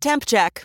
Temp check.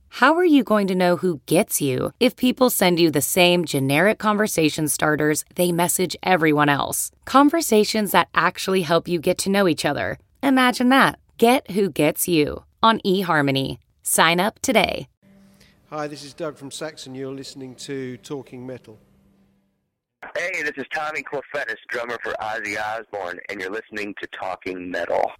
How are you going to know who gets you if people send you the same generic conversation starters they message everyone else? Conversations that actually help you get to know each other. Imagine that. Get who gets you on eHarmony. Sign up today. Hi, this is Doug from Saxon. You're listening to Talking Metal. Hey, this is Tommy Clufetos, drummer for Ozzy Osbourne, and you're listening to Talking Metal.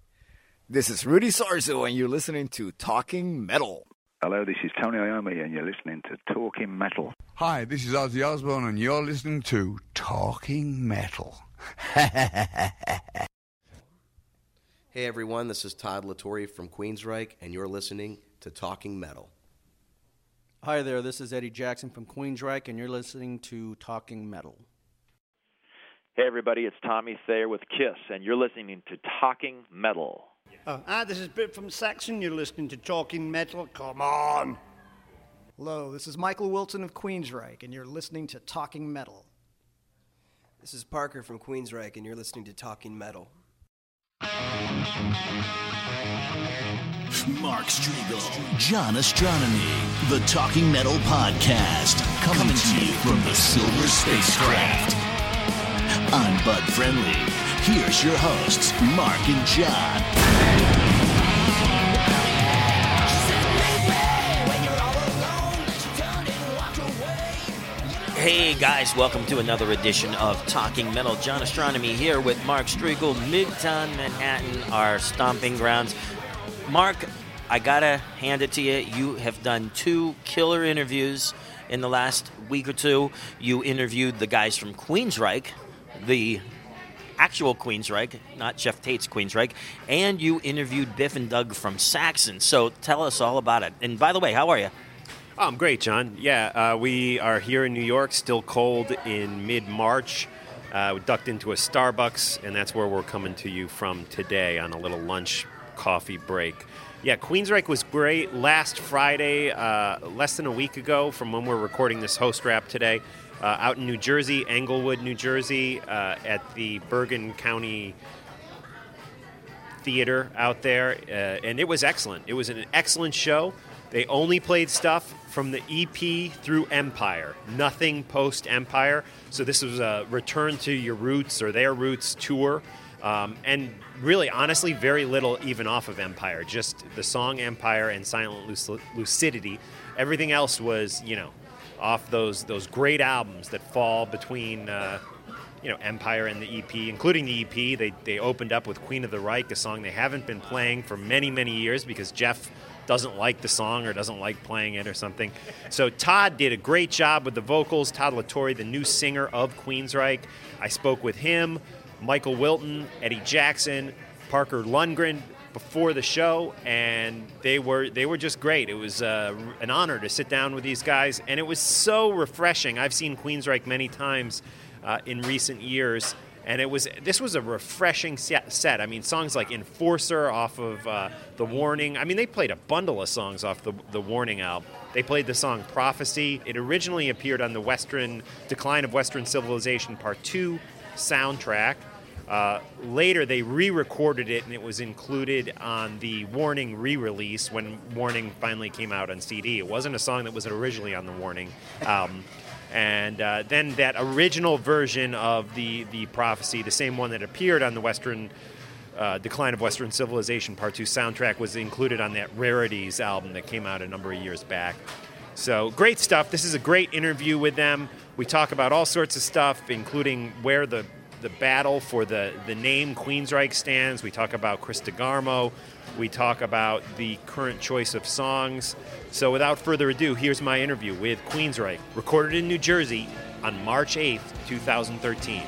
This is Rudy Sarzo, and you're listening to Talking Metal. Hello, this is Tony Iommi, and you're listening to Talking Metal. Hi, this is Ozzy Osbourne, and you're listening to Talking Metal. Hey everyone, this is Todd La Torre from Queensryche, and you're listening to Talking Metal. Hi there, this is Eddie Jackson from Queensryche, and you're listening to Talking Metal. Hey everybody, it's Tommy Thayer with Kiss, and you're listening to Talking Metal. Uh, hi, this is Biff from Saxon. You're listening to Talking Metal. Come on. Hello, this is Michael Wilton of Queensryche, and you're listening to Talking Metal. This is Parker from Queensryche, and you're listening to Talking Metal. Mark Strigl, John Ostronomy, the Talking Metal Podcast, coming to you from the Silver Spacecraft. I'm Bud Friendly. Here's your hosts, Mark and John. Hey guys, welcome to another edition of Talking Metal. John Ostronomy here with Mark Strigl, Midtown Manhattan, our stomping grounds. Mark, I gotta hand it to you. You have done two killer interviews in the last week or two. You interviewed the guys from Queensryche, the actual Queensryche, not Geoff Tate's Queensryche, and you interviewed Biff and Doug from Saxon. So tell us all about it. And by the way, how are you? Oh, I'm great, John. Yeah, uh, we are here in New York, still cold in mid March. Uh, we ducked into a Starbucks, and that's where we're coming to you from today on a little lunch coffee break. Yeah, Queensryche was great last Friday, uh, less than a week ago from when we're recording this host wrap today, out in New Jersey, Englewood, New Jersey, uh, at the Bergen County Theater out there, uh, and it was excellent. It was an excellent show. They only played stuff from the EP through Empire, nothing post Empire. So this was a return to your roots or their roots tour. Um, and really, honestly, very little even off of Empire. Just the song Empire and Silent Lucidity. Everything else was, you know, off those those great albums that fall between, uh, you know, Empire and the EP, including the EP. They they opened up with Queen of the Reich, a song they haven't been playing for many many years because Jeff doesn't like the song or doesn't like playing it or something. So Todd did a great job with the vocals. Todd La Torre, the new singer of Queensryche. I spoke with him, Michael Wilton, Eddie Jackson, Parker Lundgren before the show, and they were they were just great. It was uh, an honor to sit down with these guys, and it was so refreshing. I've seen Queensryche many times uh, in recent years and it was this was a refreshing set. I mean, songs like "Enforcer" off of uh, the Warning. I mean, they played a bundle of songs off the the Warning album. They played the song "Prophecy." It originally appeared on the Western Decline of Western Civilization Part Two soundtrack. Uh, later, they re-recorded it, and it was included on the Warning re-release when Warning finally came out on CD. It wasn't a song that was originally on the Warning. Um, and uh, then that original version of the the prophecy, the same one that appeared on the Western uh, Decline of Western Civilization Part Two soundtrack, was included on that Rarities album that came out a number of years back. So great stuff. This is a great interview with them. We talk about all sorts of stuff, including where the the battle for the, the name Queensryche stands. We talk about Chris DeGarmo. We talk about the current choice of songs. So without further ado, here's my interview with Queensryche, recorded in New Jersey on March 8th, 2013.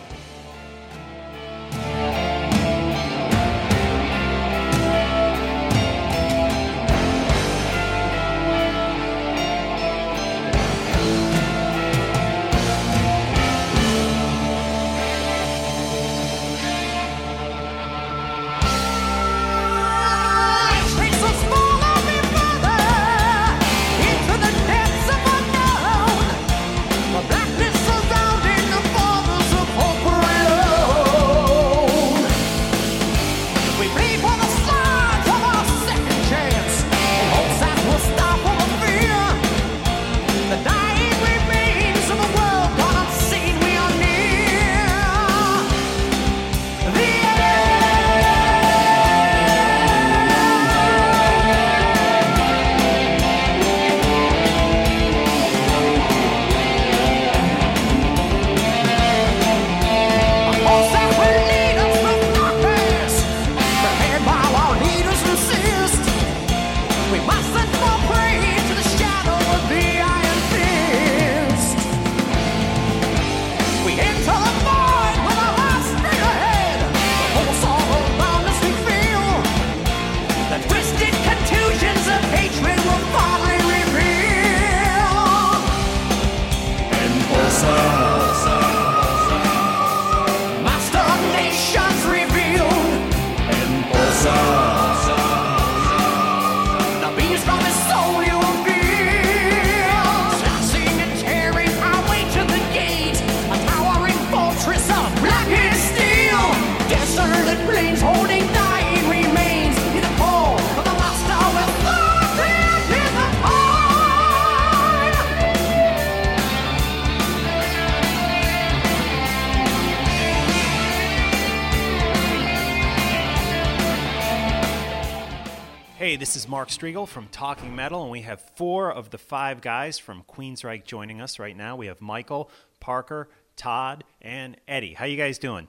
This is Mark Strigl from Talking Metal, and we have four of the five guys from Queensryche joining us right now. We have Michael, Parker, Todd, and Eddie. How you guys doing?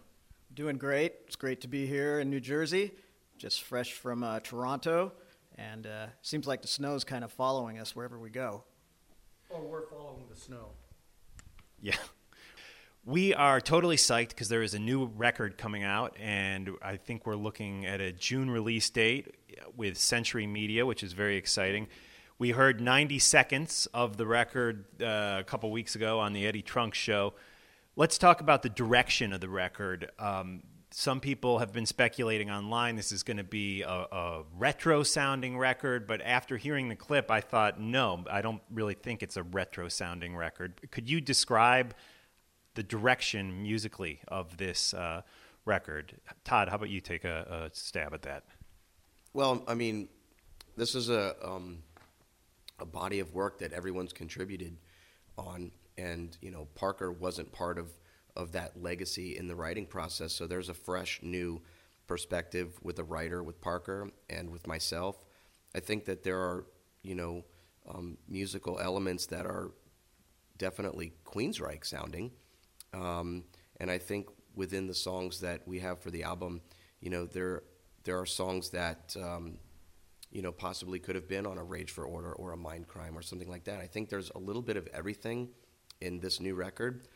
Doing great. It's great to be here in New Jersey, just fresh from uh, Toronto, and uh, seems like the snow's kind of following us wherever we go. Or we're following the snow. Yeah. We are totally psyched because there is a new record coming out, and I think we're looking at a June release date with Century Media, which is very exciting. We heard 90 seconds of the record uh, a couple weeks ago on the Eddie Trunk show. Let's talk about the direction of the record. Um, some people have been speculating online this is going to be a, a retro sounding record, but after hearing the clip, I thought, no, I don't really think it's a retro sounding record. Could you describe the direction musically of this uh, record. Todd, how about you take a, a, stab at that? Well, I mean, this is a um, a body of work that everyone's contributed on, and you know, Parker wasn't part of of that legacy in the writing process. So there's a fresh, new perspective with the writer, with Parker, and with myself. I think that there are, you know, um, musical elements that are definitely Queensryche sounding um, and I think within the songs that we have for the album, you know, there there are songs that um, you know possibly could have been on a Rage for Order or a Mind Crime or something like that. I think there's a little bit of everything in this new record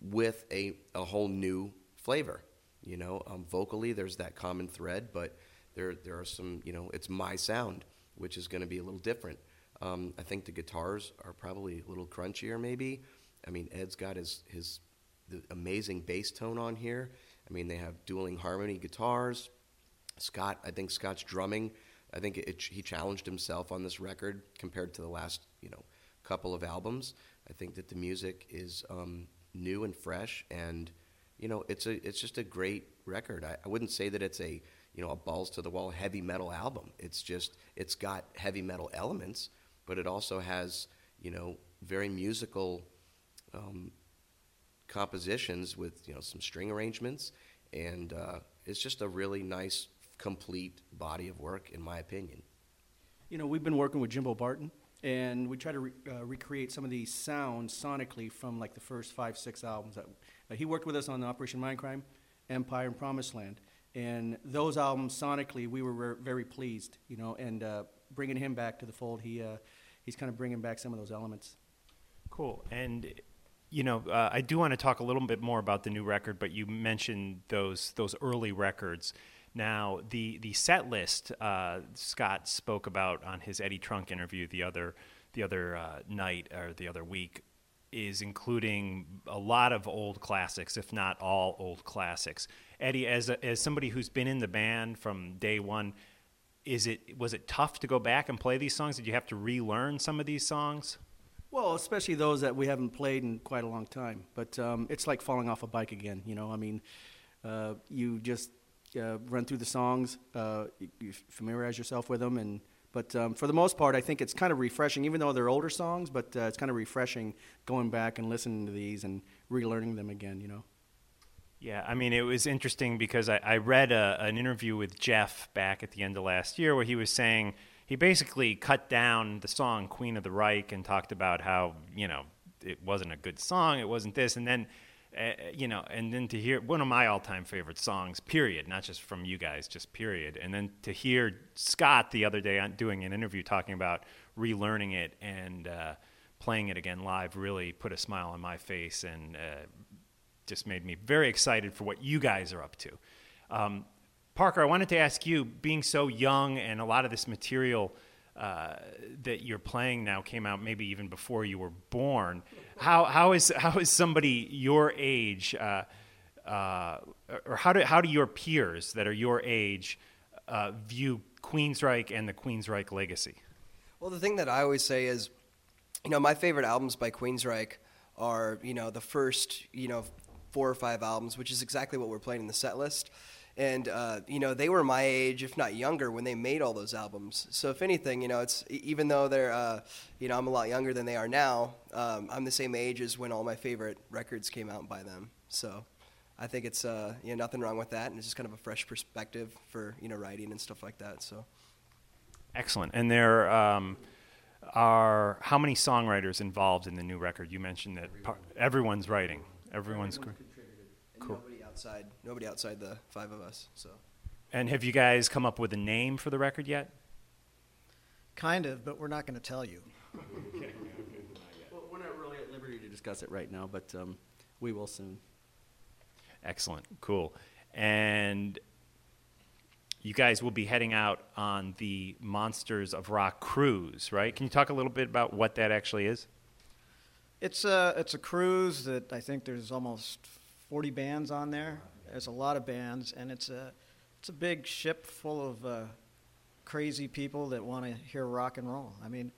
with a a whole new flavor. You know, um, vocally there's that common thread, but there there are some you know it's my sound, which is going to be a little different. Um, I think the guitars are probably a little crunchier, maybe. I mean, Ed's got his his amazing bass tone on here. I mean, they have dueling harmony guitars. Scott, I think Scott's drumming. I think it, he challenged himself on this record compared to the last, you know, couple of albums. I think that the music is um, new and fresh, and you know, it's a it's just a great record. I, I wouldn't say that it's a you know a balls to the wall heavy metal album. It's just it's got heavy metal elements, but it also has you know very musical um, compositions with you know some string arrangements, and uh, it's just a really nice, complete body of work, in my opinion. You know, we've been working with Jimbo Barton, and we try to re- uh, recreate some of these sounds sonically from like the first five, six albums. That uh, he worked with us on Operation Mindcrime, Empire, and Promised Land, and those albums sonically we were ver- very pleased, you know, and uh, bringing him back to the fold, he uh, he's kind of bringing back some of those elements. Cool. And you know, uh, I do want to talk a little bit more about the new record, but you mentioned those those early records. Now, the the set list uh, Scott spoke about on his Eddie Trunk interview the other the other uh, night or the other week is including a lot of old classics, if not all old classics. Eddie, as a, as somebody who's been in the band from day one, is it was it tough to go back and play these songs? Did you have to relearn some of these songs? Well, especially those that we haven't played in quite a long time. But um, it's like falling off a bike again. You know, I mean, uh, you just uh, run through the songs, uh, you, familiarize yourself with them, and but um, for the most part, I think it's kind of refreshing, even though they're older songs. But uh, it's kind of refreshing going back and listening to these and relearning them again. You know. Yeah, I mean, it was interesting because I, I read a, an interview with Jeff back at the end of last year where he was saying he basically cut down the song Queen of the Reich and talked about how, you know, it wasn't a good song, it wasn't this. And then, uh, you know, and then to hear one of my all time favorite songs, period, not just from you guys, just period. And then to hear Scott the other day doing an interview talking about relearning it and uh, playing it again live really put a smile on my face and uh, just made me very excited for what you guys are up to. Um, Parker, I wanted to ask you, being so young and a lot of this material uh, that you're playing now came out maybe even before you were born. How, how, is, how is somebody your age, uh, uh, or how do, how do your peers that are your age uh, view Queensryche and the Queensryche legacy? Well, the thing that I always say is, you know, my favorite albums by Queensryche are, you know, the first, you know, four or five albums, which is exactly what we're playing in the set list. And uh, you know they were my age, if not younger, when they made all those albums. So if anything, you know, it's even though they're, uh, you know, I'm a lot younger than they are now. Um, I'm the same age as when all my favorite records came out by them. So I think it's uh, you know nothing wrong with that, and it's just kind of a fresh perspective for you know writing and stuff like that. So excellent. And there um, are how many songwriters involved in the new record? You mentioned that par- everyone's writing. Everyone's, everyone's contributed. cool. Nobody outside, nobody outside the five of us. So. And have you guys come up with a name for the record yet? Kind of, but we're not going to tell you. well, we're not really at liberty to discuss it right now, but um, we will soon. Excellent, cool. And you guys will be heading out on the Monsters of Rock cruise, right? Can you talk a little bit about what that actually is? It's a it's a cruise that I think there's almost 40 bands on there. There's a lot of bands, and it's a it's a big ship full of uh, crazy people that want to hear rock and roll. I mean,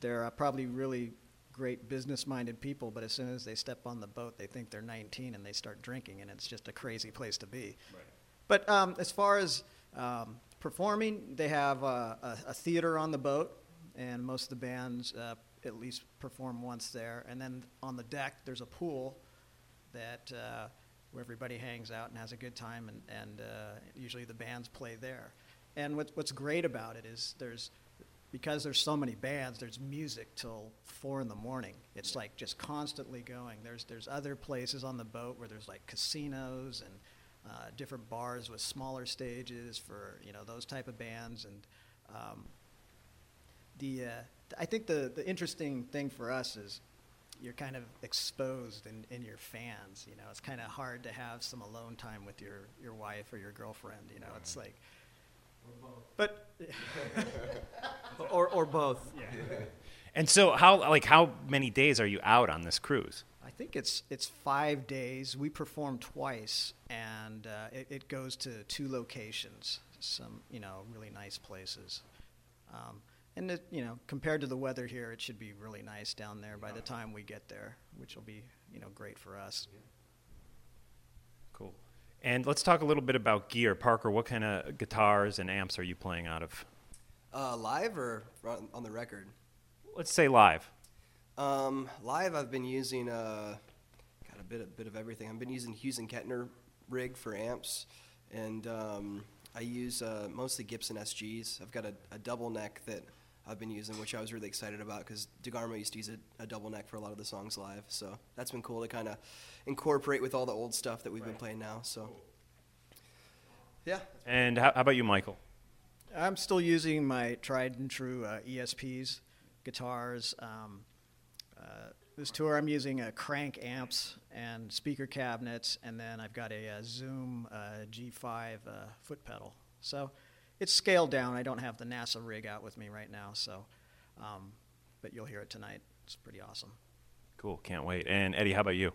they're uh, probably really great business-minded people, but as soon as they step on the boat, they think they're 19 and they start drinking, and it's just a crazy place to be. Right. But um, as far as um, performing, they have uh, a, a, theater on the boat, and most of the bands uh, at least perform once there. And then on the deck, there's a pool that uh, where everybody hangs out and has a good time, and, and uh, usually the bands play there. And what, what's great about it is there's because there's so many bands, there's music till four in the morning. It's like just constantly going. There's there's other places on the boat where there's like casinos and uh, different bars with smaller stages for you know those type of bands and um, the uh, I think the, the interesting thing for us is you're kind of exposed in, in your fans. You know, it's kind of hard to have some alone time with your, your wife or your girlfriend. You know, right. it's like, but or or both. Yeah. And so, how like how many days are you out on this cruise? I think it's it's five days. We perform twice, and uh, it, it, goes to two locations. Some you know really nice places. Um, and it, you know, compared to the weather here, it should be really nice down there by the time we get there, which will be you know great for us. Cool. And let's talk a little bit about gear, Parker. What kind of guitars and amps are you playing out of? Uh, live or on the record? Let's say live. Um, live, I've been using uh, got a bit a bit of everything. I've been using Hughes and Kettner rig for amps, and um, I use uh, mostly Gibson SGs. I've got a, a double neck that I've been using, which I was really excited about because DeGarmo used to use a, a, double neck for a lot of the songs live. So that's been cool to kind of incorporate with all the old stuff that we've right. been playing now. So yeah. And how, how, about you, Michael? I'm still using my tried and true uh, ESPs, guitars. Um, uh, this tour, I'm using uh, Krank amps and speaker cabinets, and then I've got a, a Zoom uh, G5 uh, foot pedal. So it's scaled down. I don't have the NASA rig out with me right now, so um, but you'll hear it tonight. It's pretty awesome. Cool, can't wait. And Eddie, how about you?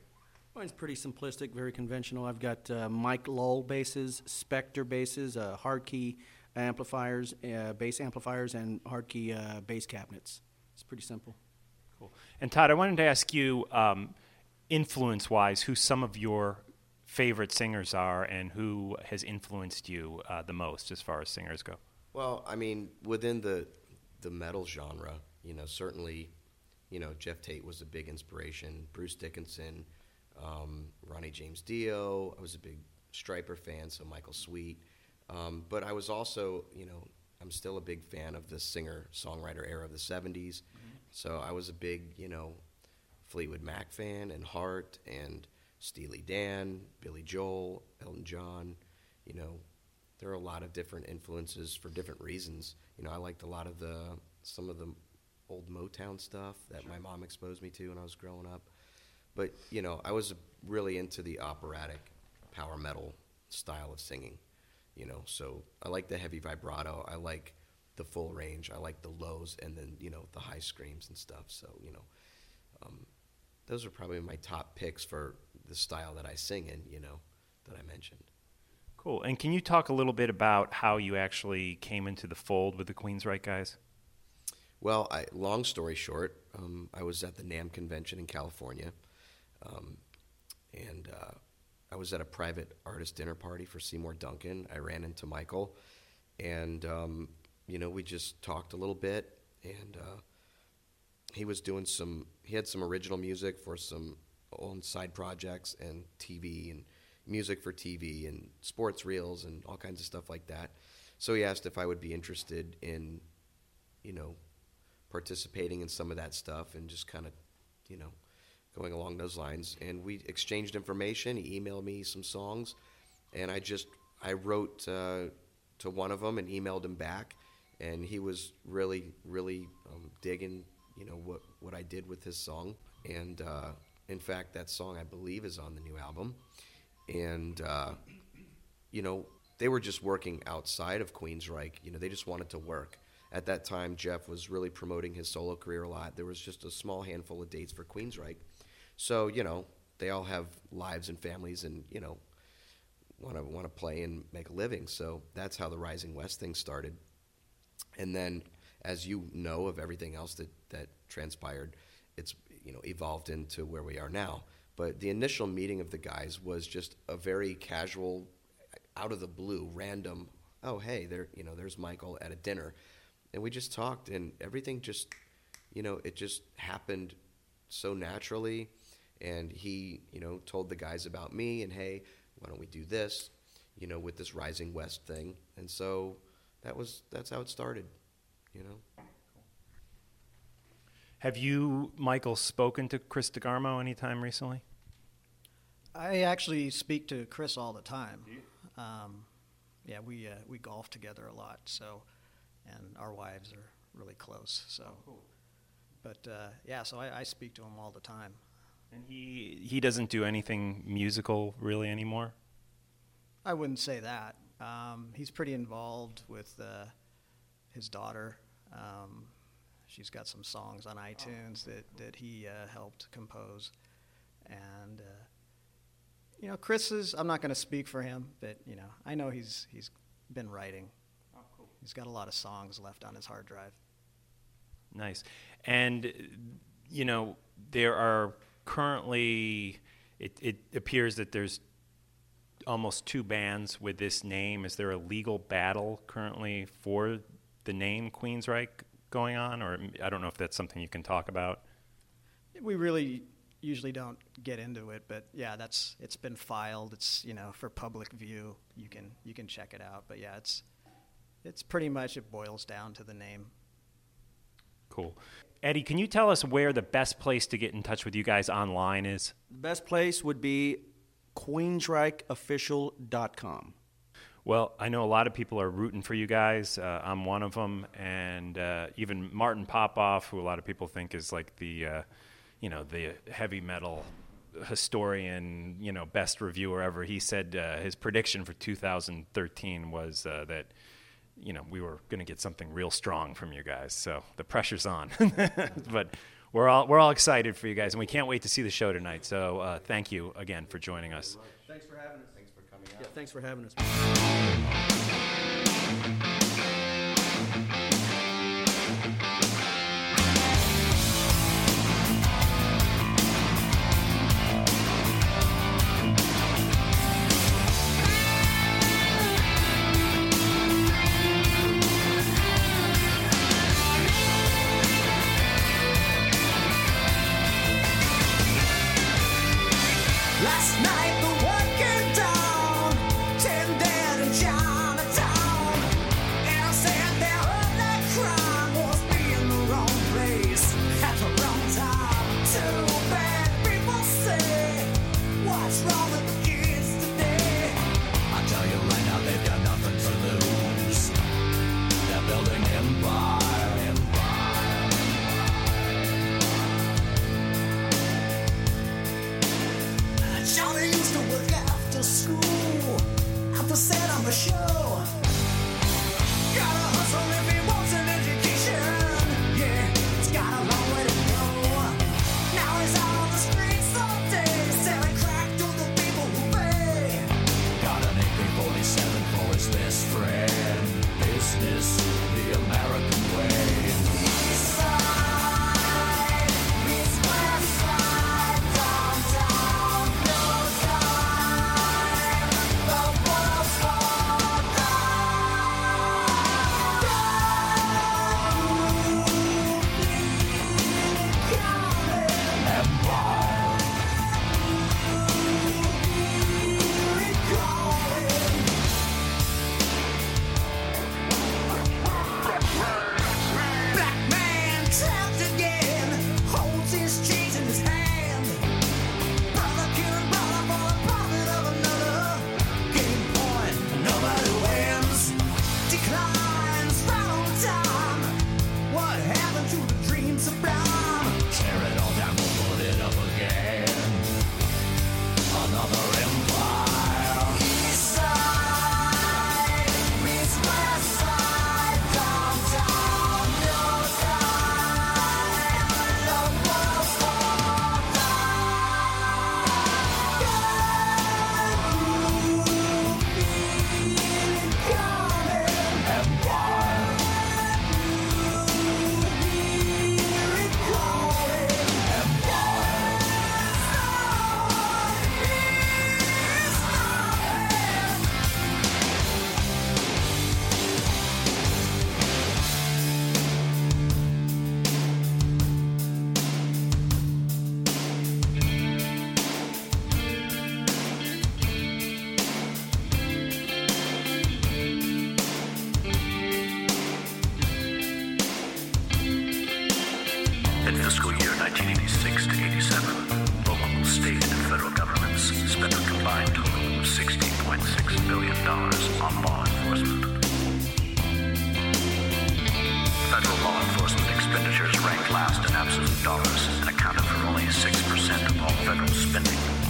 Mine's pretty simplistic, very conventional. I've got uh, Mike Lull basses, Spector basses, uh, Hartke amplifiers, uh, bass amplifiers, and Hartke uh, bass cabinets. It's pretty simple. Cool. And Todd, I wanted to ask you, um, influence-wise, who some of your favorite singers are and who has influenced you uh, the most as far as singers go? Well, I mean, within the the metal genre, you know, certainly, you know, Geoff Tate was a big inspiration. Bruce Dickinson, um, Ronnie James Dio. I was a big Stryper fan, so Michael Sweet. Um, but I was also, you know, I'm still a big fan of the singer songwriter era of the 70s. Mm-hmm. So I was a big, you know, Fleetwood Mac fan and Heart and Steely Dan, Billy Joel, Elton John. You know, there are a lot of different influences for different reasons. You know, I liked a lot of the some of the old Motown stuff that sure. my mom exposed me to when I was growing up. But you know, I was really into the operatic power metal style of singing. You know, so I like the heavy vibrato. I like the full range. I like the lows and then you know the high screams and stuff. So you know, um, those are probably my top picks for the style that I sing in, you know, that I mentioned. Cool. And can you talk a little bit about how you actually came into the fold with the Queensryche guys? Well, I, long story short, um, I was at the NAMM convention in California, um, and uh, I was at a private artist dinner party for Seymour Duncan. I ran into Michael, and um, you know we just talked a little bit, and uh, he was doing some. He had some original music for some own side projects and TV and music for TV and sports reels and all kinds of stuff like that. So he asked if I would be interested in, you know, participating in some of that stuff and just kind of, you know, going along those lines. And we exchanged information. He emailed me some songs, and I just I wrote uh, to one of them and emailed him back, and he was really really um, digging, you know, what what I did with his song, and. Uh, in fact, that song I believe is on the new album, and uh, you know they were just working outside of Queensryche. You know, they just wanted to work. At that time, Jeff was really promoting his solo career a lot. There was just a small handful of dates for Queensryche, so you know they all have lives and families, and you know want to want to play and make a living. So that's how the Rising West thing started. And then, as you know of everything else that that transpired, it's you know evolved into where we are now. But the initial meeting of the guys was just a very casual, out of the blue, random. Oh, hey, there, you know, there's Michael at a dinner, and we just talked, and everything just, you know, it just happened so naturally. And he, you know, told the guys about me, and hey, why don't we do this, you know, with this Rising West thing? And so that was that's how it started, you know. Have you, Michael, spoken to Chris DeGarmo anytime recently? I actually speak to Chris all the time. Um, yeah, we uh, we golf together a lot. So, and our wives are really close. So, cool. but uh, yeah, so I, I, speak to him all the time. And he he doesn't do anything musical really anymore. I wouldn't say that. Um, he's pretty involved with uh, his daughter. Um, She's got some songs on iTunes that, that he uh, helped compose. And, uh, you know, Chris is, I'm not going to speak for him, but, you know, I know he's, he's been writing. Oh, cool. He's got a lot of songs left on his hard drive. Nice. And, you know, there are currently, it, it appears that there's almost two bands with this name. Is there a legal battle currently for the name Queensryche going on, or mm, I don't know if that's something you can talk about. We really usually don't get into it, but yeah, that's it's been filed. It's you know for public view. You can you can check it out, but yeah, it's it's pretty much it boils down to the name. Cool. Eddie, can you tell us where the best place to get in touch with you guys online is? The best place would be queensrycheofficial.com. Well, I know a lot of people are rooting for you guys. Uh, I'm one of them, and uh, even Martin Popoff, who a lot of people think is like the, uh, you know, the heavy metal historian, you know, best reviewer ever. He said uh, his prediction for 2013 was uh, that, you know, we were going to get something real strong from you guys. So the pressure's on, but. We're all, we're all excited for you guys, and we can't wait to see the show tonight. So, uh, thank you again for joining us. Thanks for having us. Thanks for having us. expenditures ranked last in absolute dollars and accounted for only 6% of all federal spending.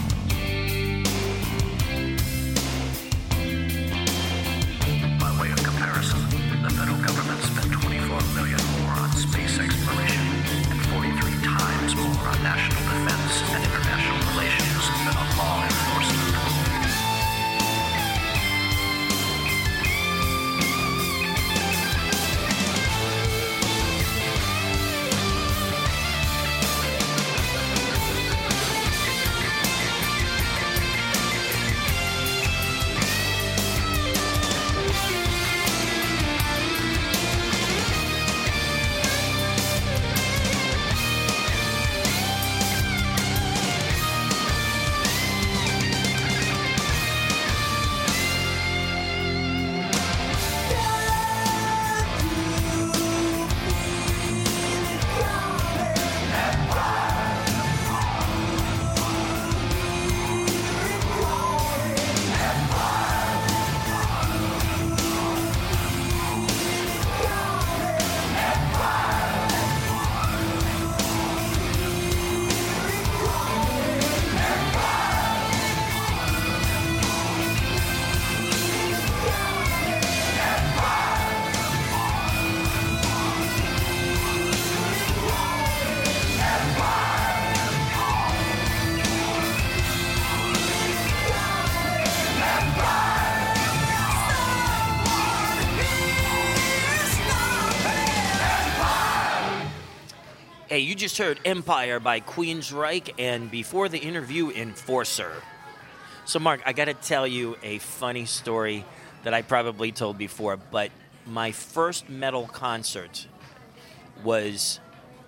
Just heard Empire by Queensryche, and before the interview, Enforcer. So, Mark, I got to tell you a funny story that I probably told before, but my first metal concert was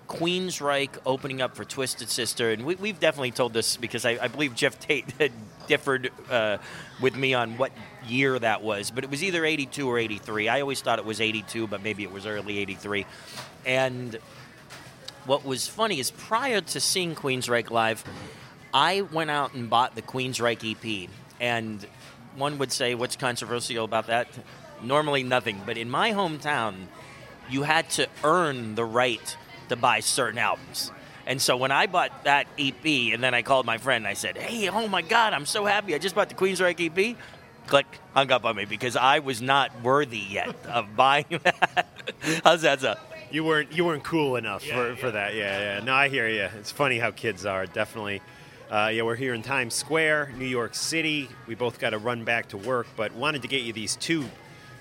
Queensryche opening up for Twisted Sister, and we, we've definitely told this because I, I believe Geoff Tate had differed uh, with me on what year that was, but it was either 82 or 83. I always thought it was 82, but maybe it was early 83. And what was funny is prior to seeing Queensryche live, I went out and bought the Queensryche EP, and one would say, "What's controversial about that?" Normally, nothing. But in my hometown, you had to earn the right to buy certain albums. And so when I bought that EP, and then I called my friend, and I said, "Hey, oh my God, I'm so happy! I just bought the Queensryche EP." Click, hung up on me because I was not worthy yet of buying that. How's that sound? You weren't you weren't cool enough for, for that. Yeah, yeah. No, I hear you. It's funny how kids are. Definitely. Uh, yeah, we're here in Times Square, New York City. We both got to run back to work, but wanted to get you these two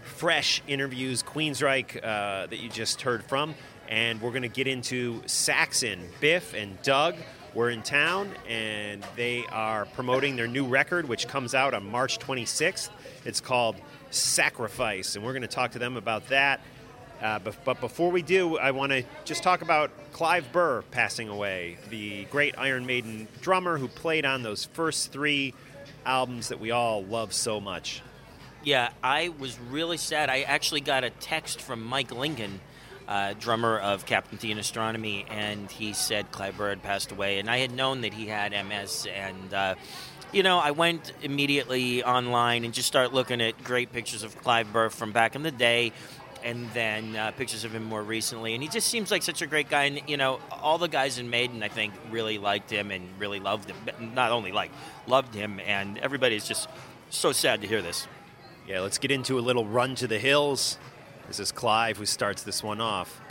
fresh interviews, Queensryche uh, that you just heard from, and we're going to get into Saxon. Biff and Doug were in town, and they are promoting their new record, which comes out on March 26th. It's called Sacrifice, and we're going to talk to them about that. Uh, but, but before we do, I want to just talk about Clive Burr passing away, the great Iron Maiden drummer who played on those first three albums that we all love so much. Yeah, I was really sad. I actually got a text from Mike Lincoln, uh, drummer of Captain T in Astronomy, and he said Clive Burr had passed away. And I had known that he had MS, and uh, you know, I went immediately online and just started looking at great pictures of Clive Burr from back in the day. And then uh, pictures of him more recently, and he just seems like such a great guy. And you know, all the guys in Maiden, I think, really liked him and really loved him. But Not only like loved him, and everybody's just so sad to hear this. Yeah, let's get into a little run to the hills. This is Clive who starts this one off.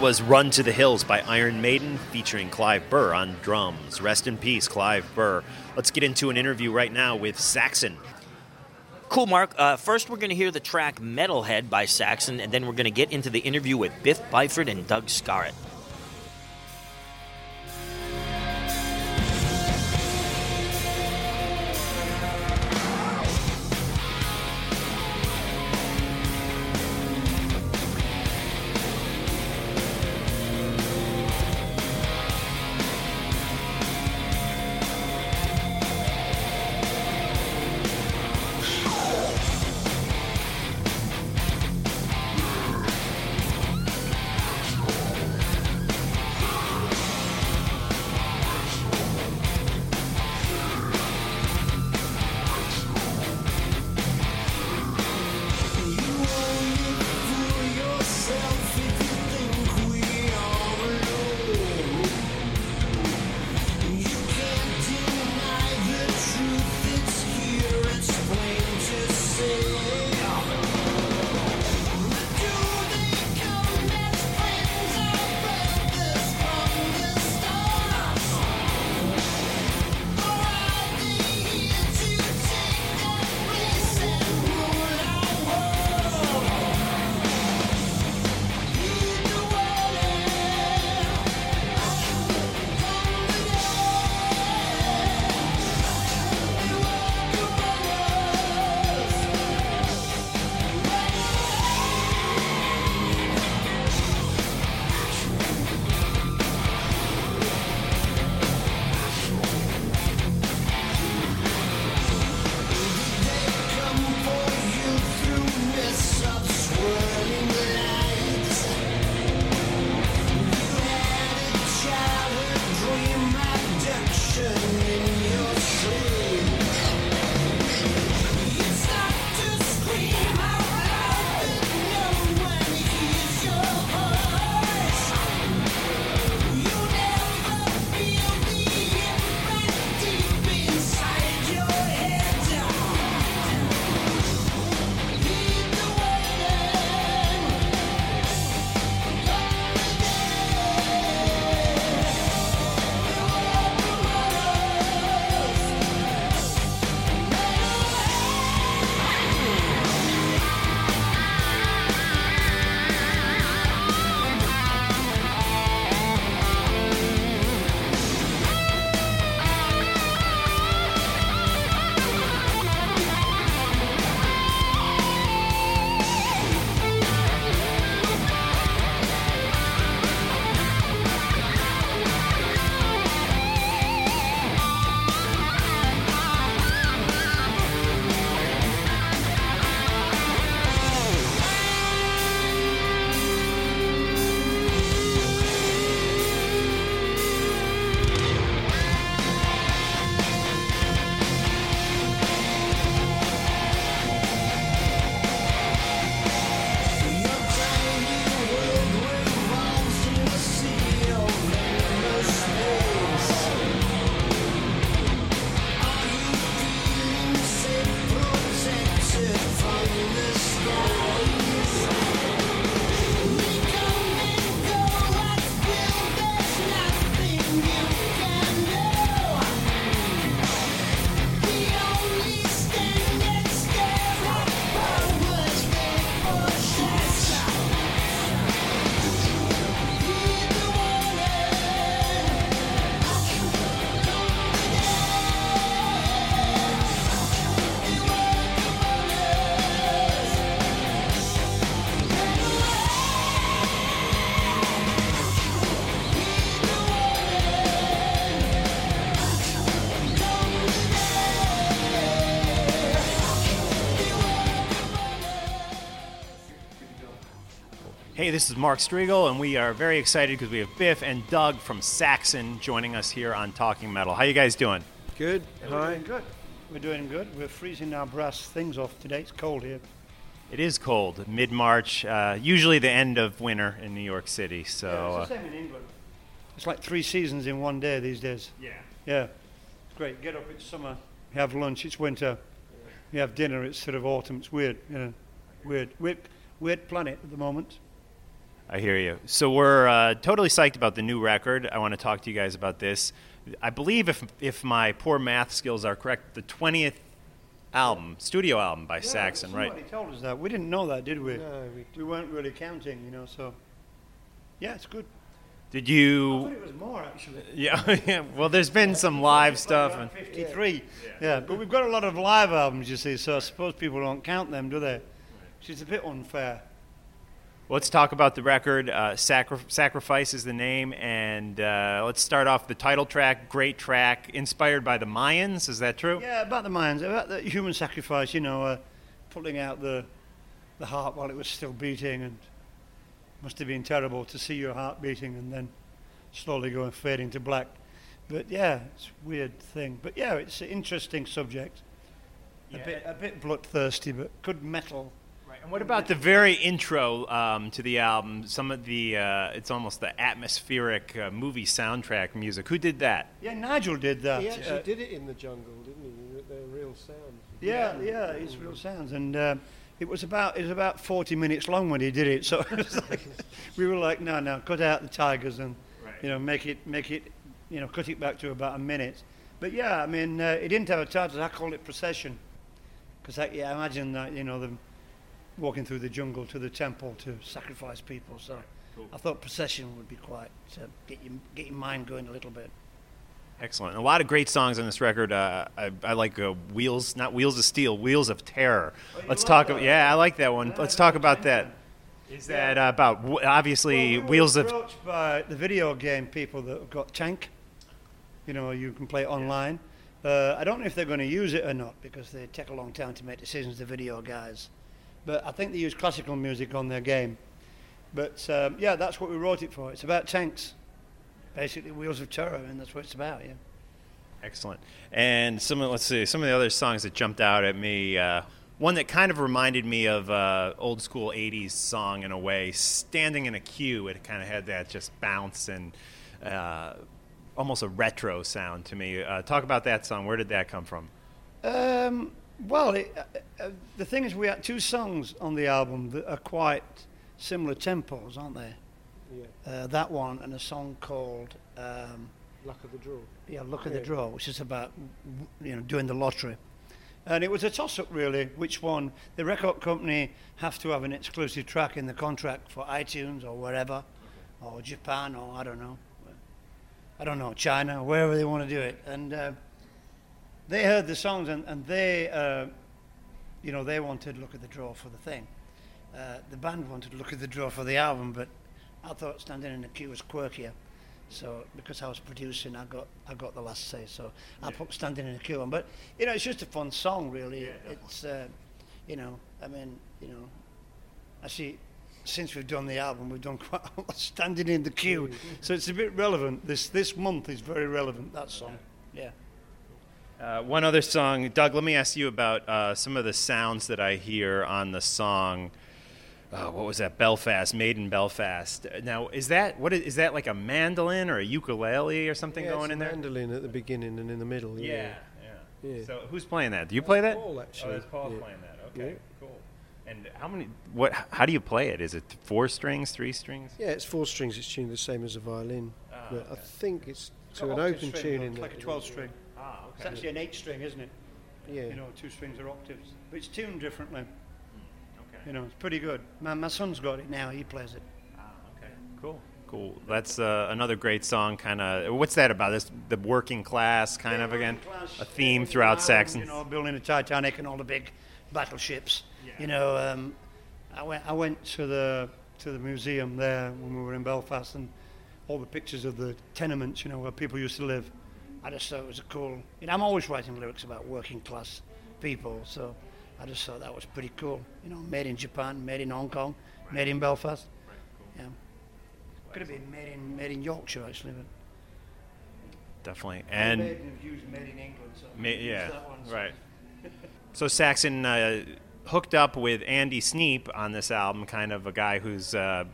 Was Run to the Hills by Iron Maiden featuring Clive Burr on drums. Rest in peace, Clive Burr. Let's get into an interview right now with Saxon. Cool, Mark. Uh, first, we're going to hear the track Metalhead by Saxon, and then we're going to get into the interview with Biff Byford and Doug Scarratt. Hey, this is Mark Strigl, and we are very excited because we have Biff and Doug from Saxon joining us here on Talking Metal. How you guys doing? Good. We're doing good. We're doing good. We're freezing our brass things off today. It's cold here. It is cold, mid March, uh, usually the end of winter in New York City. So, yeah, it's the same in England. It's like three seasons in one day these days. Yeah. Yeah. It's great. Get up, it's summer. You have lunch, it's winter. You have dinner, it's sort of autumn. It's weird. You know, weird. Weird, weird planet at the moment. I hear you. So we're uh, totally psyched about the new record. I want to talk to you guys about this. I believe, if if my poor math skills are correct, the twentieth album, studio album by Saxon, right? Somebody told us that. We didn't know that, did we? No, we- we weren't really counting, you know. So, yeah, it's good. Did you? I thought it was more actually. Yeah, yeah. Well, there's been some live stuff. And, 53. Yeah. but we've got a lot of live albums, you see, so I suppose people don't count them, do they? Which is a bit unfair. Let's talk about the record. Uh, Sacri- Sacrifice is the name, and uh, let's start off the title track. Great track, inspired by the Mayans. Is that true? Yeah, about the Mayans, about the human sacrifice, you know, uh, pulling out the, the heart while it was still beating, and must have been terrible to see your heart beating and then slowly going fading to black. But yeah, it's a weird thing. But yeah, it's an interesting subject. A bit, a bit bloodthirsty, but good metal. And what about the very intro um, to the album? Some of the, uh, it's almost the atmospheric uh, movie soundtrack music. Who did that? Yeah, Nigel did that. He actually Uh, did it in the jungle, didn't he? They're real sounds. Yeah, yeah, it's real sounds, and uh, it was about it was about forty minutes long when he did it. So it was like, we were like, no, no, cut out the tigers and you know make it make it you know cut it back to about a minute. But yeah, I mean, uh, it didn't have a title. I call it procession because I yeah, imagine that you know them walking through the jungle to the temple to sacrifice people. So I thought procession would be quite uh, get your get your mind going a little bit. Excellent. A lot of great songs on this record. Uh, I, I like uh, Wheels, not Wheels of Steel, Wheels of Terror. Let's talk. About, yeah, I like that one. Let's talk about that. Is that uh, about obviously Well, we were Wheels of? approached by the video game people that have got Tank. You know, you can play it online. Uh, I don't know if they're going to use it or not because they take a long time to make decisions. The video guys, but I think they use classical music on their game. But um, yeah, that's what we wrote it for. It's about tanks, basically Wheels of Terror, and that's what it's about. Yeah. Excellent. And some of let's see some of the other songs that jumped out at me. Uh, one that kind of reminded me of uh, old school '80s song in a way. Standing in a queue, it kind of had that just bounce and uh, almost a retro sound to me. Uh, talk about that song. Where did that come from? Um, well, it, uh, uh, the thing is, we had two songs on the album that are quite similar tempos, aren't they? Yeah. Uh, that one and a song called um, Luck of the draw. Yeah, Luck of the Draw, which is about you know doing the lottery. And it was a toss-up, really. Which one? The record company have to have an exclusive track in the contract for iTunes or wherever, or Japan or I don't know, I don't know China, wherever they want to do it. And uh, they heard the songs and, and they, uh, you know, they wanted to Luck of the Draw for the thing. Uh, the band wanted to Luck of the Draw for the album, but I thought Standing in the Queue was quirkier. So because I was producing, I got I got the last say. So I put Standing in the Queue on. But you know, it's just a fun song, really. it's uh, you know, I mean, you know, I see. since we've done the album, we've done quite a lot of Standing in the Queue. so it's a bit relevant. This this month is very relevant. That song. Yeah. Uh, one other song, Doug. Let me ask you about uh, some of the sounds that I hear on the song. Uh, what was that? Belfast, Made in Belfast. Now, is that what is, is that like a mandolin or a ukulele or something yeah, going it's in a there? mandolin at the beginning and in the middle. Yeah. yeah. Yeah. So who's playing that? Do you play that? Paul, actually. Oh, that's Paul Yeah. playing that. Okay, Yeah. cool. And how many? What? How do you play it? Is it four strings, three strings? Yeah, it's four strings. It's tuned the same as a violin. Ah, but I think it's It's to got an open string, tuning. It's like a 12 string. Ah, It's actually an eight string, isn't it? Yeah. You know, two strings are octaves. But it's tuned differently. Okay. You know, it's pretty good. My, my son's got it now. He plays it. Ah, okay. Cool. Cool. That's uh, another great song. Kind of. What's that about? This the working class kind of again, a theme throughout Saxon. You know, building the Titanic and all the big battleships. You know, um, I went I went to the to the museum there when we were in Belfast and all the pictures of the tenements, you know, where people used to live. I just thought it was a cool. You know, I'm always writing lyrics about working class people, so I just thought that was pretty cool. You know, made in Japan, made in Hong Kong, made in Belfast. Yeah. Could have been made in made in Yorkshire actually, but Definitely. And made in, used made in England. So Ma- yeah, that one, so- right. So Saxon uh, hooked up with Andy Sneap on this album, kind of a guy who's uh,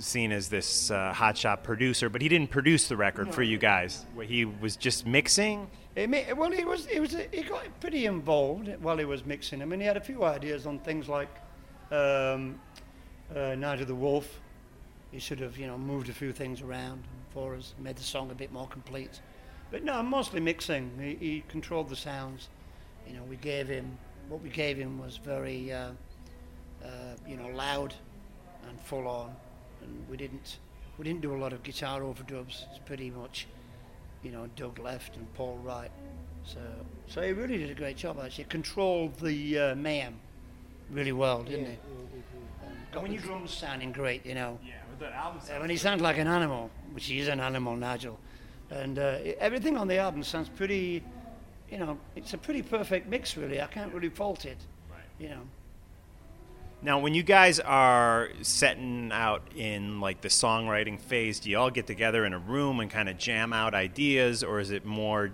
seen as this uh, hotshot producer, but he didn't produce the record for you guys. He was just mixing. He ma- well, he was, he was, he got pretty involved while he was mixing. I mean, he had a few ideas on things like, um, Uh, Night of the Wolf, he sort of you know moved a few things around for us, made the song a bit more complete. But no, mostly mixing. He, he controlled the sounds. You know, we gave him what we gave him was very uh, uh, you know loud and full on, and we didn't we didn't do a lot of guitar overdubs. It's pretty much you know Doug left and Paul right. So so he really did a great job actually. Controlled the uh, mayhem really well, didn't he? And when your drums sounding great, you know. Yeah, with the album Uh, when he sounds like an animal, which he is an animal, Nigel. And uh, everything on the album sounds pretty, you know, it's a pretty perfect mix, really. I can't really fault it. Right. You know. Now, when you guys are setting out in like the songwriting phase, do you all get together in a room and kind of jam out ideas, or is it more,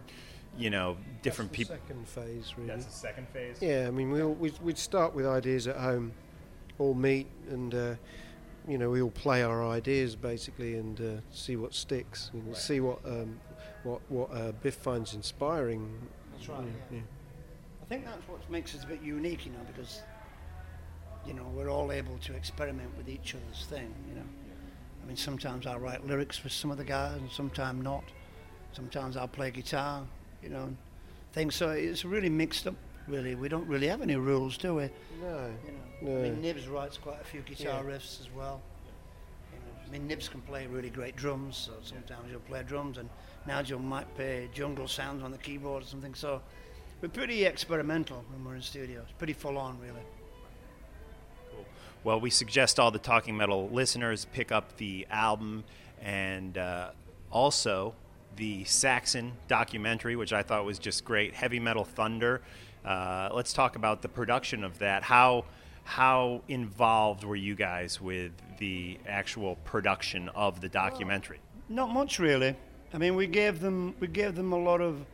you know, different That's the people? Second phase, really. That's the second phase. Yeah, I mean, we all, we'd, we'd start with ideas at home, all meet, and uh, you know, we all play our ideas basically, and uh, see what sticks, you know, see what um, what what uh, Biff finds inspiring. That's right. Yeah, yeah. I think that's what makes us a bit unique, you know, because you know we're all able to experiment with each other's thing. You know, I mean, sometimes I'll write lyrics for some of the guys, and sometimes not. Sometimes I'll play guitar, you know, and things. So it's really mixed up. Really, we don't really have any rules, do we? No. You know, I mean, Nibbs writes quite a few guitar Yeah. riffs as well. You know, I mean, Nibbs can play really great drums, so sometimes he'll play drums, and Nigel might play jungle sounds on the keyboard or something. So we're pretty experimental when we're in studio. It's pretty full on, really. Well, we suggest all the Talking Metal listeners pick up the album and uh, also the Saxon documentary, which I thought was just great. Heavy Metal Thunder. Uh, let's talk about the production of that. How how involved were you guys with the actual production of the documentary? Not much, really. I mean, we gave them we gave them a lot of,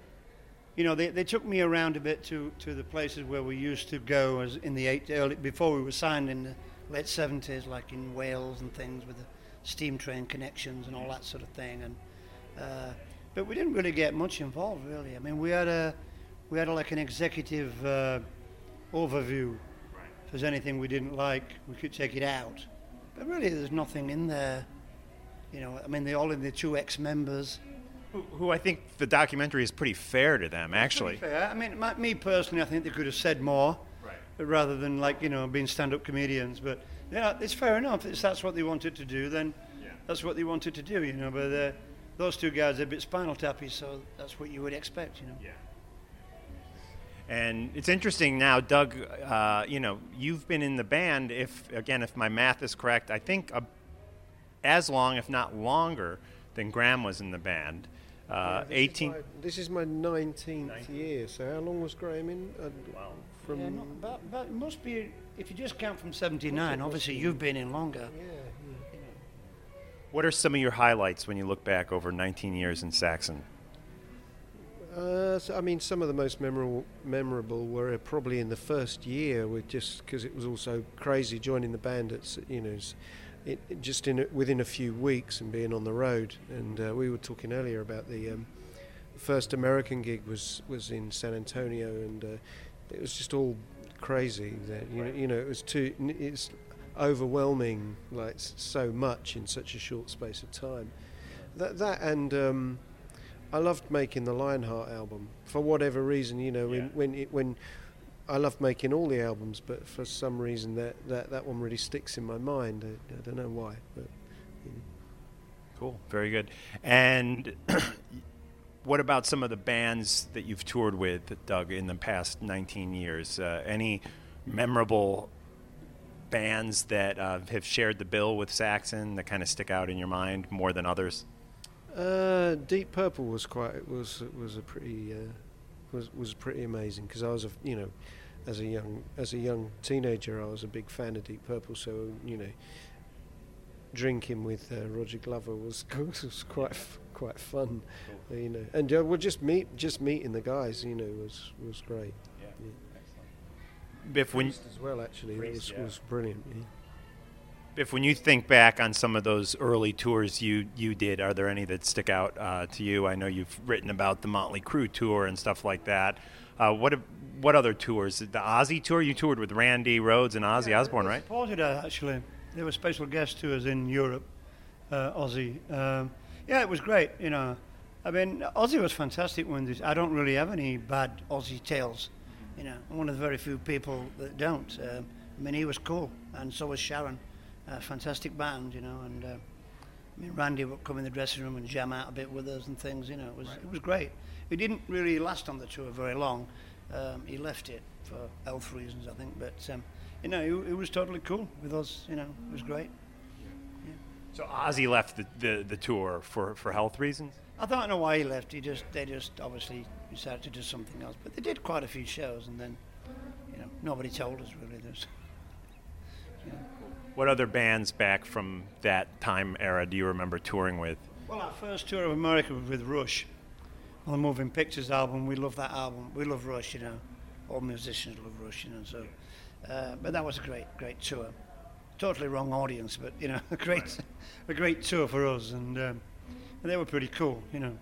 you know, they, they took me around a bit to, to the places where we used to go as in the eight early before we were signed in the late seventies, like in Wales and things with the steam train connections and all that sort of thing. And uh, but we didn't really get much involved, really. I mean, we had a we had a, like an executive uh, overview. If there's anything we didn't like, we could take it out. But really, there's nothing in there. You know, I mean, they're all in the two ex-members. Who, who I think the documentary is pretty fair to them, actually. Fair. I mean, my, me personally, I think they could have said more. Rather than like you know being stand-up comedians. But yeah, it's fair enough. If that's what they wanted to do, then yeah. that's what they wanted to do. You know, but uh, those two guys are a bit spinal tappy, so that's what you would expect. You know. Yeah. And it's interesting now, Doug. Uh, you know, you've been in the band. If again, if my math is correct, I think uh, as long, if not longer, than Graham was in the band. Uh, Yeah, this is 18. my- This is my 19th year, so how long was Graham in? Uh, From Yeah, not, but, but it must be if you just count from '79. Obviously, you've been in longer. Yeah. What are some of your highlights when you look back over 19 years in Saxon? Uh, so, I mean, some of the most memorable memorable were probably in the first year, with just because it was also crazy joining the band. At you know, s- it, it just in a, within a few weeks and being on the road. And uh, we were talking earlier about the um, first American gig was was in San Antonio, and uh, it was just all crazy. That you know, you know, it was too. It's overwhelming, like so much in such a short space of time. That that and. Um, I loved making the Lionheart album for whatever reason. You know, when when it, when I loved making all the albums, but for some reason that, that, that one really sticks in my mind. I, I don't know why, but Cool, very good. And what about some of the bands that you've toured with, Doug, in the past 19 years? Uh, any memorable bands that uh, have shared the bill with Saxon that kind of stick out in your mind more than others? Uh, Deep Purple was quite was was a pretty uh, was was pretty amazing because I was a you know as a young as a young teenager I was a big fan of Deep Purple so you know drinking with uh, Roger Glover was was quite quite fun you know and uh, well just meet just meeting the guys you know was was great Yeah. yeah. Biff, when Priest as well actually Priest, was, yeah. was brilliant yeah. Biff, when you think back on some of those early tours you, you did, are there any that stick out uh, to you? I know you've written about the Motley Crue tour and stuff like that. Uh, what what other tours? The Ozzy tour? You toured with Randy Rhoads and Ozzy Osbourne, right? Supported her actually. They were special guest tours in Europe, uh, Ozzy. Um, yeah, it was great. You know, I mean, Ozzy was fantastic when this. I don't really have any bad Ozzy tales. You know, I'm one of the very few people that don't. Um, I mean, he was cool, and so was Sharon. Uh, fantastic band, you know, and uh, I mean, Randy would come in the dressing room and jam out a bit with us and things. You know, it was it was great. He didn't really last on the tour very long. Um, he left it for health reasons, I think. But um, you know, he, he was totally cool with us. You know, it was great. So Ozzy left the, the, the tour for, for health reasons? I don't know why he left. He just they just obviously decided to do something else. But they did quite a few shows, and then you know nobody told us really. There's What other bands back from that time era do you remember touring with? Well, our first tour of America was with Rush on the Moving Pictures album. We love that album. We love Rush, you know. All musicians love Rush, you know. So, uh, but that was a great, great tour. Totally wrong audience, but you know, a great, a great tour for us, and, um, and they were pretty cool, you know.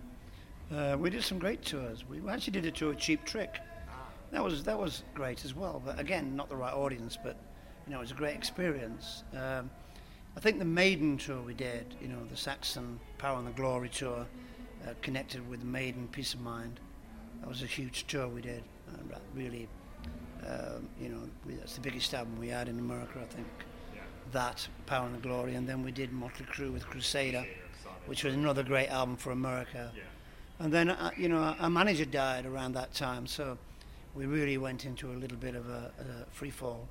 Uh, we did some great tours. We actually did a tour with Cheap Trick. That was that was great as well. But again, not the right audience, but you know, it was a great experience. Um, I think the Maiden tour we did, you know, the Saxon Power and the Glory tour, uh, connected with Maiden Piece of Mind. That was a huge tour we did. Uh, really, um, you know, we, that's the biggest album we had in America, I think. That Power and the Glory, and then we did Motley Crue with Crusader, which was another great album for America. And then, uh, you know, our manager died around that time, so we really went into a little bit of a, a free fall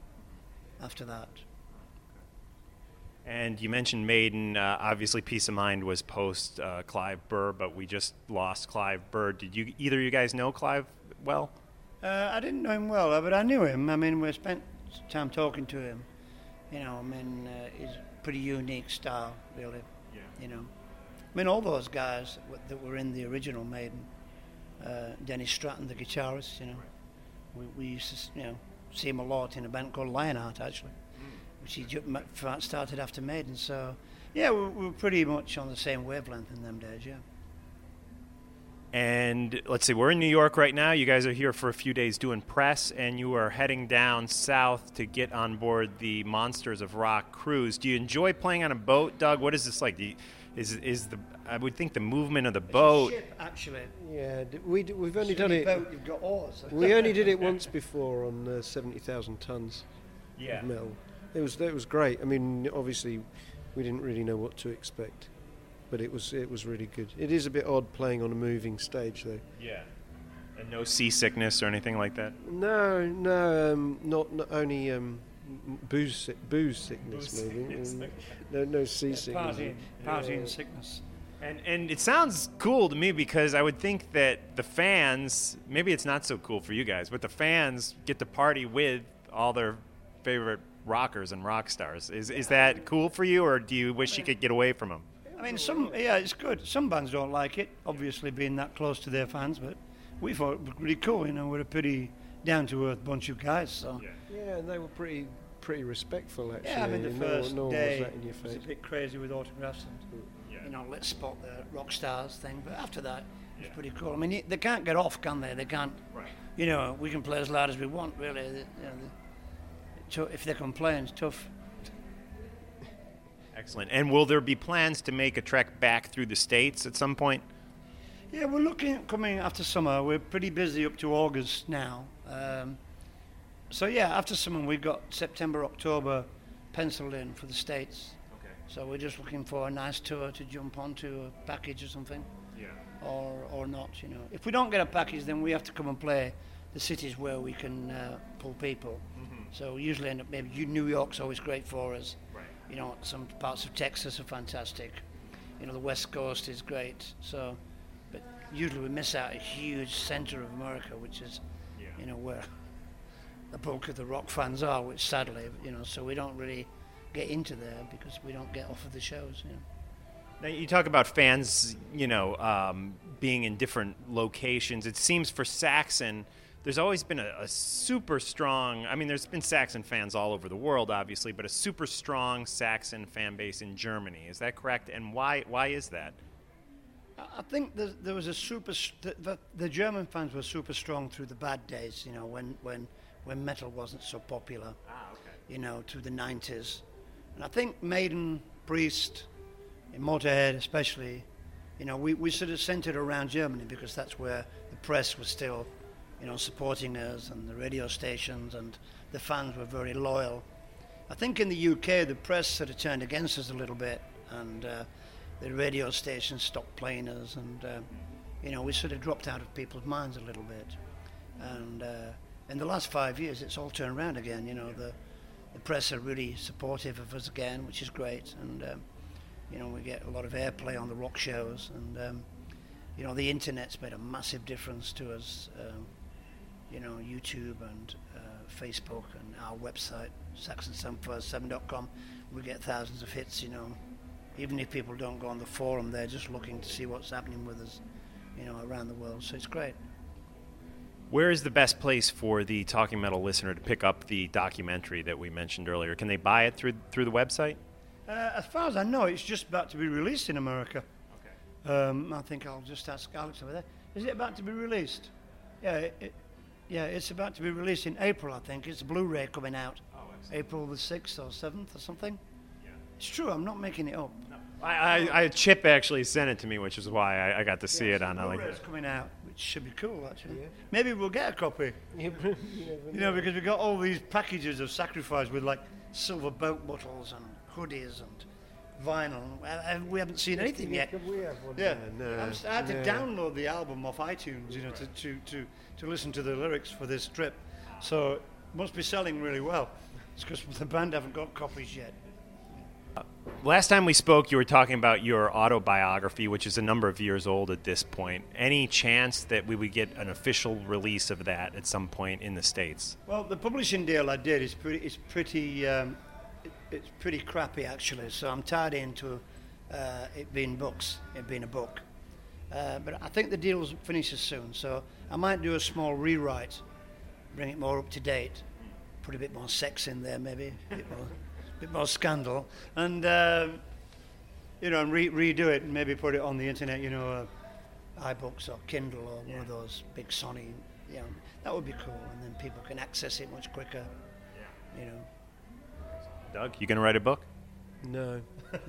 after that. And you mentioned Maiden. Uh, obviously, Piece of Mind was post uh, Clive Burr, but we just lost Clive Burr. Did you either of you guys know Clive well? Uh, I didn't know him well, but I knew him. I mean, we spent time talking to him. You know, I mean, uh, a pretty unique style, really. Yeah. You know, I mean, all those guys that were- that were in the original Maiden, uh, Dennis Stratton, the guitarist. You know, we, we used to, you know, see him a lot in a band called Lionheart, actually, which he ju- started after Maiden. So, yeah, we, we were pretty much on the same wavelength in them days. Yeah. And let's see, we're in New York right now. You guys are here for a few days doing press, and you are heading down south to get on board the Monsters of Rock cruise. Do you enjoy playing on a boat, Doug? What is this like? Do you, is is the I would think the movement of the boat. Ship, actually. Yeah, we we've only It's done it. boat, you've got oars. we only did it once before on uh, seventy thousand tons Yeah. of metal. It was it was great. I mean, obviously, we didn't really know what to expect, but it was it was really good. It is a bit odd playing on a moving stage, though. Yeah. And no seasickness or anything like that. No, no, um, not, not only um, booze booze sickness, Booze maybe. sickness, um, no, no seasickness. Partying, partying sickness. And and it sounds cool to me because I would think that the fans, maybe it's not so cool for you guys, but the fans get to party with all their favorite rockers and rock stars. Is is that cool for you, or do you wish you could get away from them? I mean, some yeah, it's good. Some bands don't like it, obviously being that close to their fans, but we thought it was really cool. You know, we're a pretty down to earth bunch of guys. So Yeah, and they were pretty pretty respectful actually. yeah, I mean, the No- first no one was day that was a bit crazy with autographs and you know, let's spot the rock stars thing. But after that, it was pretty cool. I mean, they can't get off, can they? They can't. Right. You know, we can play as loud as we want, really. You know, the- if they complain, it's tough. Excellent. And will there be plans to make a trek back through the states at some point? Yeah, we're looking at coming after summer. We're pretty busy up to August now. Um, so yeah, after summer we've got September, October penciled in for the states. Okay. So we're just looking for a nice tour to jump onto, a package or something. Yeah. Or or not, you know. If we don't get a package, then we have to come and play the cities where we can uh, pull people. Mhm. So we usually end up maybe New York's always great for us. You know, some parts of Texas are fantastic. You know, the West Coast is great. So, but usually we miss out a huge center of America, which is, you know, where the bulk of the rock fans are. Which sadly, you know, so we don't really get into there because we don't get off of the shows. You know. Now, you talk about fans, you know, um, being in different locations. It seems for Saxon, there's always been a, a super strong. I mean, there's been Saxon fans all over the world, obviously, but a super strong Saxon fan base in Germany. Is that correct? And why? Why is that? I think there, there was a super. The, the, the German fans were super strong through the bad days. You know, when when when metal wasn't so popular. Ah, okay. You know, through the '90s, And I think Maiden, Priest, in Motorhead especially, you know, we, we sort of centered around Germany because that's where the press was still, you know, supporting us and the radio stations and the fans were very loyal. I think in the UK the press sort of turned against us a little bit and uh, the radio stations stopped playing us and, uh, you know, we sort of dropped out of people's minds a little bit. And uh, in the last five years it's all turned around again, you know, the, the press are really supportive of us again, which is great. And, um, you know, we get a lot of airplay on the rock shows, and um, you know, the internet's made a massive difference to us. Um, you know, YouTube and uh, Facebook and our website, saxon747.com, we get thousands of hits. You know, even if people don't go on the forum, they're just looking to see what's happening with us, you know, around the world. So it's great. Where is the best place for the Talking Metal listener to pick up the documentary that we mentioned earlier? Can they buy it through through the website? Uh, as far as I know, it's just about to be released in America. Okay. Um, I think I'll just ask Alex over there. Is it about to be released? Yeah, it, it, yeah, it's about to be released in April. I think it's a Blu-ray coming out. Oh, April the sixth or seventh or something. Yeah. It's true. I'm not making it up. No. I, I, I, Chip actually sent it to me, which is why I, I got to see yeah, it on. Blu-ray's like, coming out, which should be cool actually. Yeah. Maybe we'll get a copy. you know, because we got all these packages of sacrifice with like silver boat bottles and hoodies and vinyl. Uh, we haven't seen anything yet. Yeah, I'm, I had to no. download the album off iTunes, you know, to, to, to, to listen to the lyrics for this trip. So it must be selling really well. It's because the band haven't got copies yet. Last time we spoke, you were talking about your autobiography, which is a number of years old at this point. Any chance that we would get an official release of that at some point in the states? Well, the publishing deal I did is pretty, is pretty um, it's pretty crappy actually. So I'm tied into uh, it being books, it being a book. Uh, but I think the deal finishes soon, so I might do a small rewrite, bring it more up to date, put a bit more sex in there, maybe, a bit more, bit more scandal, and um, you know, and re- redo it and maybe put it on the internet, you know, uh, iBooks or Kindle or yeah. one of those big Sony, you know, that would be cool, and then people can access it much quicker, Yeah. you know. Doug, you gonna write a book? No.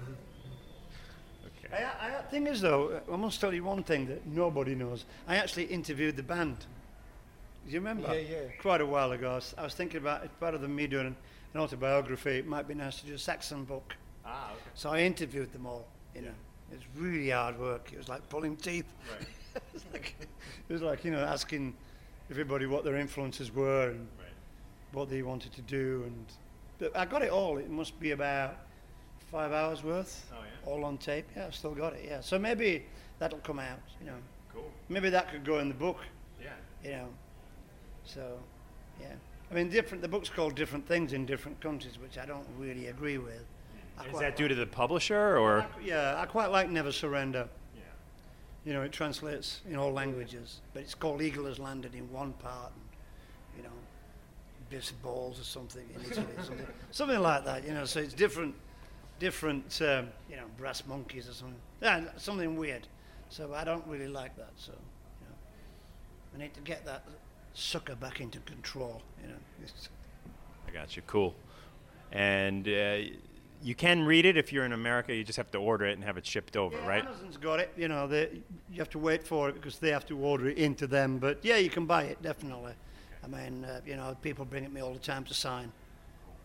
I, I, thing is, though, I must tell you one thing that nobody knows. I actually interviewed the band. Do you remember? Yeah, yeah. Quite a while ago. I was, I was thinking about it, rather than me doing an autobiography, it might be nice to do a Saxon book. Ah, okay. So I interviewed them all. You know, it's really hard work. It was like pulling teeth. Right. it, was like, it was like you know asking everybody what their influences were and right. what they wanted to do. And but I got it all. It must be about five hours worth. Oh, yeah. All on tape. Yeah, I've still got it. Yeah. So maybe that'll come out. You know. Cool. Maybe that could go in the book. Yeah. You know. So, yeah. I mean, different. The book's called different things in different countries, which I don't really agree with. I Is that due to the publisher or? Yeah, I quite like Never Surrender. Yeah. You know, it translates in all languages, but it's called Eagle has landed in one part, and, you know, Biff's balls or something in Italy, something, something like that. You know, so it's different, different. Um, you know, brass monkeys or something. Yeah, something weird. So I don't really like that. So, you know, I need to get that sucker back into control. You know. I got you. Cool. And uh, you can read it if you're in America. You just have to order it and have it shipped over, Yeah, right? Amazon's got it. You know, they, you have to wait for it because they have to order it into them. But yeah, you can buy it definitely. I mean, uh, you know, people bring it me all the time to sign.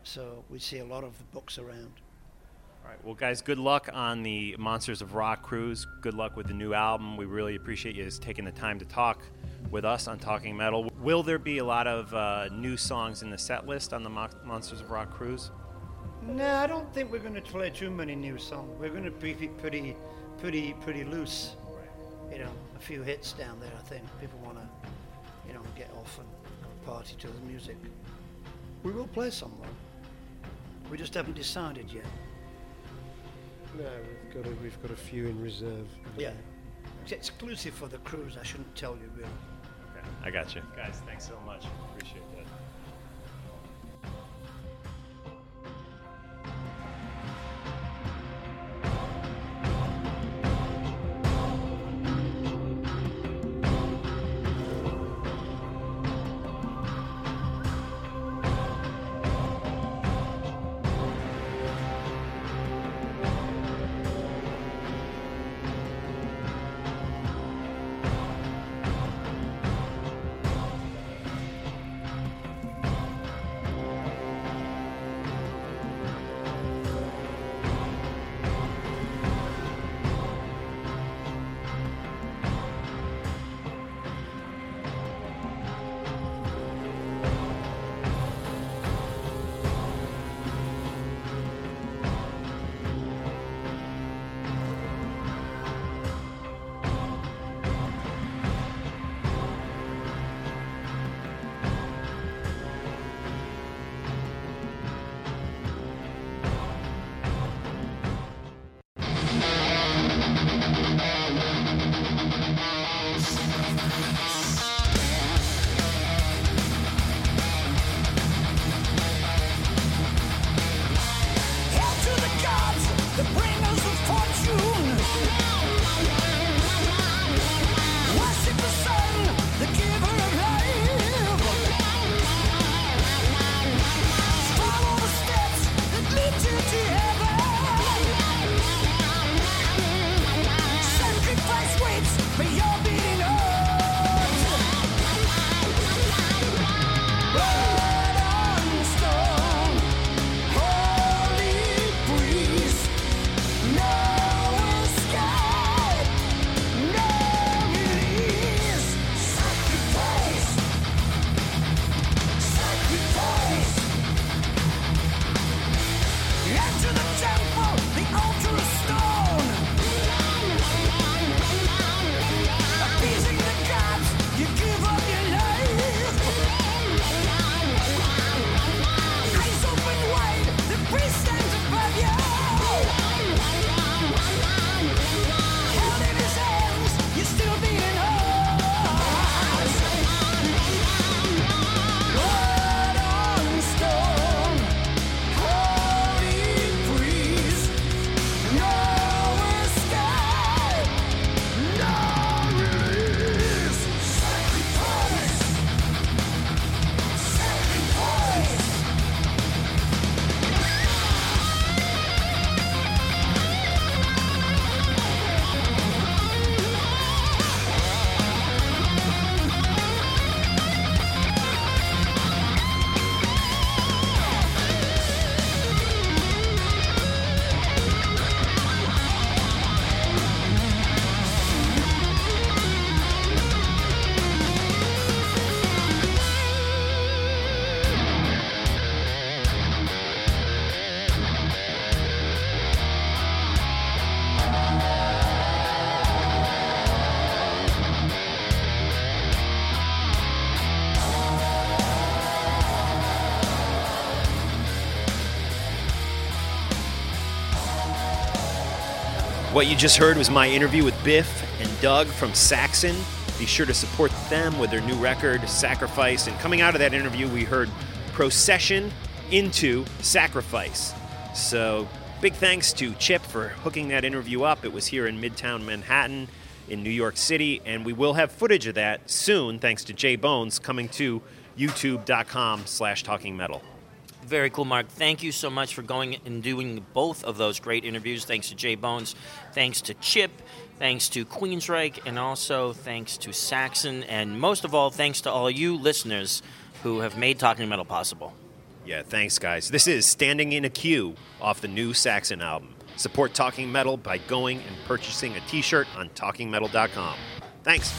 So we see a lot of the books around. All right. Well, guys, good luck on the Monsters of Rock cruise. Good luck with the new album. We really appreciate you taking the time to talk with us on Talking Metal. Will there be a lot of uh, new songs in the set list on the Mo- Monsters of Rock cruise? No, I don't think we're going to play too many new songs. We're going to be pretty, pretty, pretty loose. You know, a few hits down there. I think people want to, you know, get off and party to the music. We will play some though. We just haven't decided yet. No, we've got a, we've got a few in reserve. Yeah. It's exclusive for the cruise. I shouldn't tell you really. Okay. I got you. Guys, thanks so much. Appreciate that. What you just heard was my interview with Biff and Doug from Saxon. Be sure to support them with their new record, Sacrifice. And coming out of that interview, we heard Procession into Sacrifice. So, big thanks to Chip for hooking that interview up. It was here in Midtown Manhattan in New York City, and we will have footage of that soon, thanks to Jay Bones, coming to youtube.com slash talking metal. Very cool, Mark. Thank you so much for going and doing both of those great interviews. Thanks to Jay Bones, thanks to Chip, thanks to Queensryche, and also thanks to Saxon, and most of all, thanks to all you listeners who have made Talking Metal possible. Yeah, thanks, guys. This is Standing in a Queue off the new Saxon album. Support Talking Metal by going and purchasing a t shirt on talkingmetal.com. Thanks.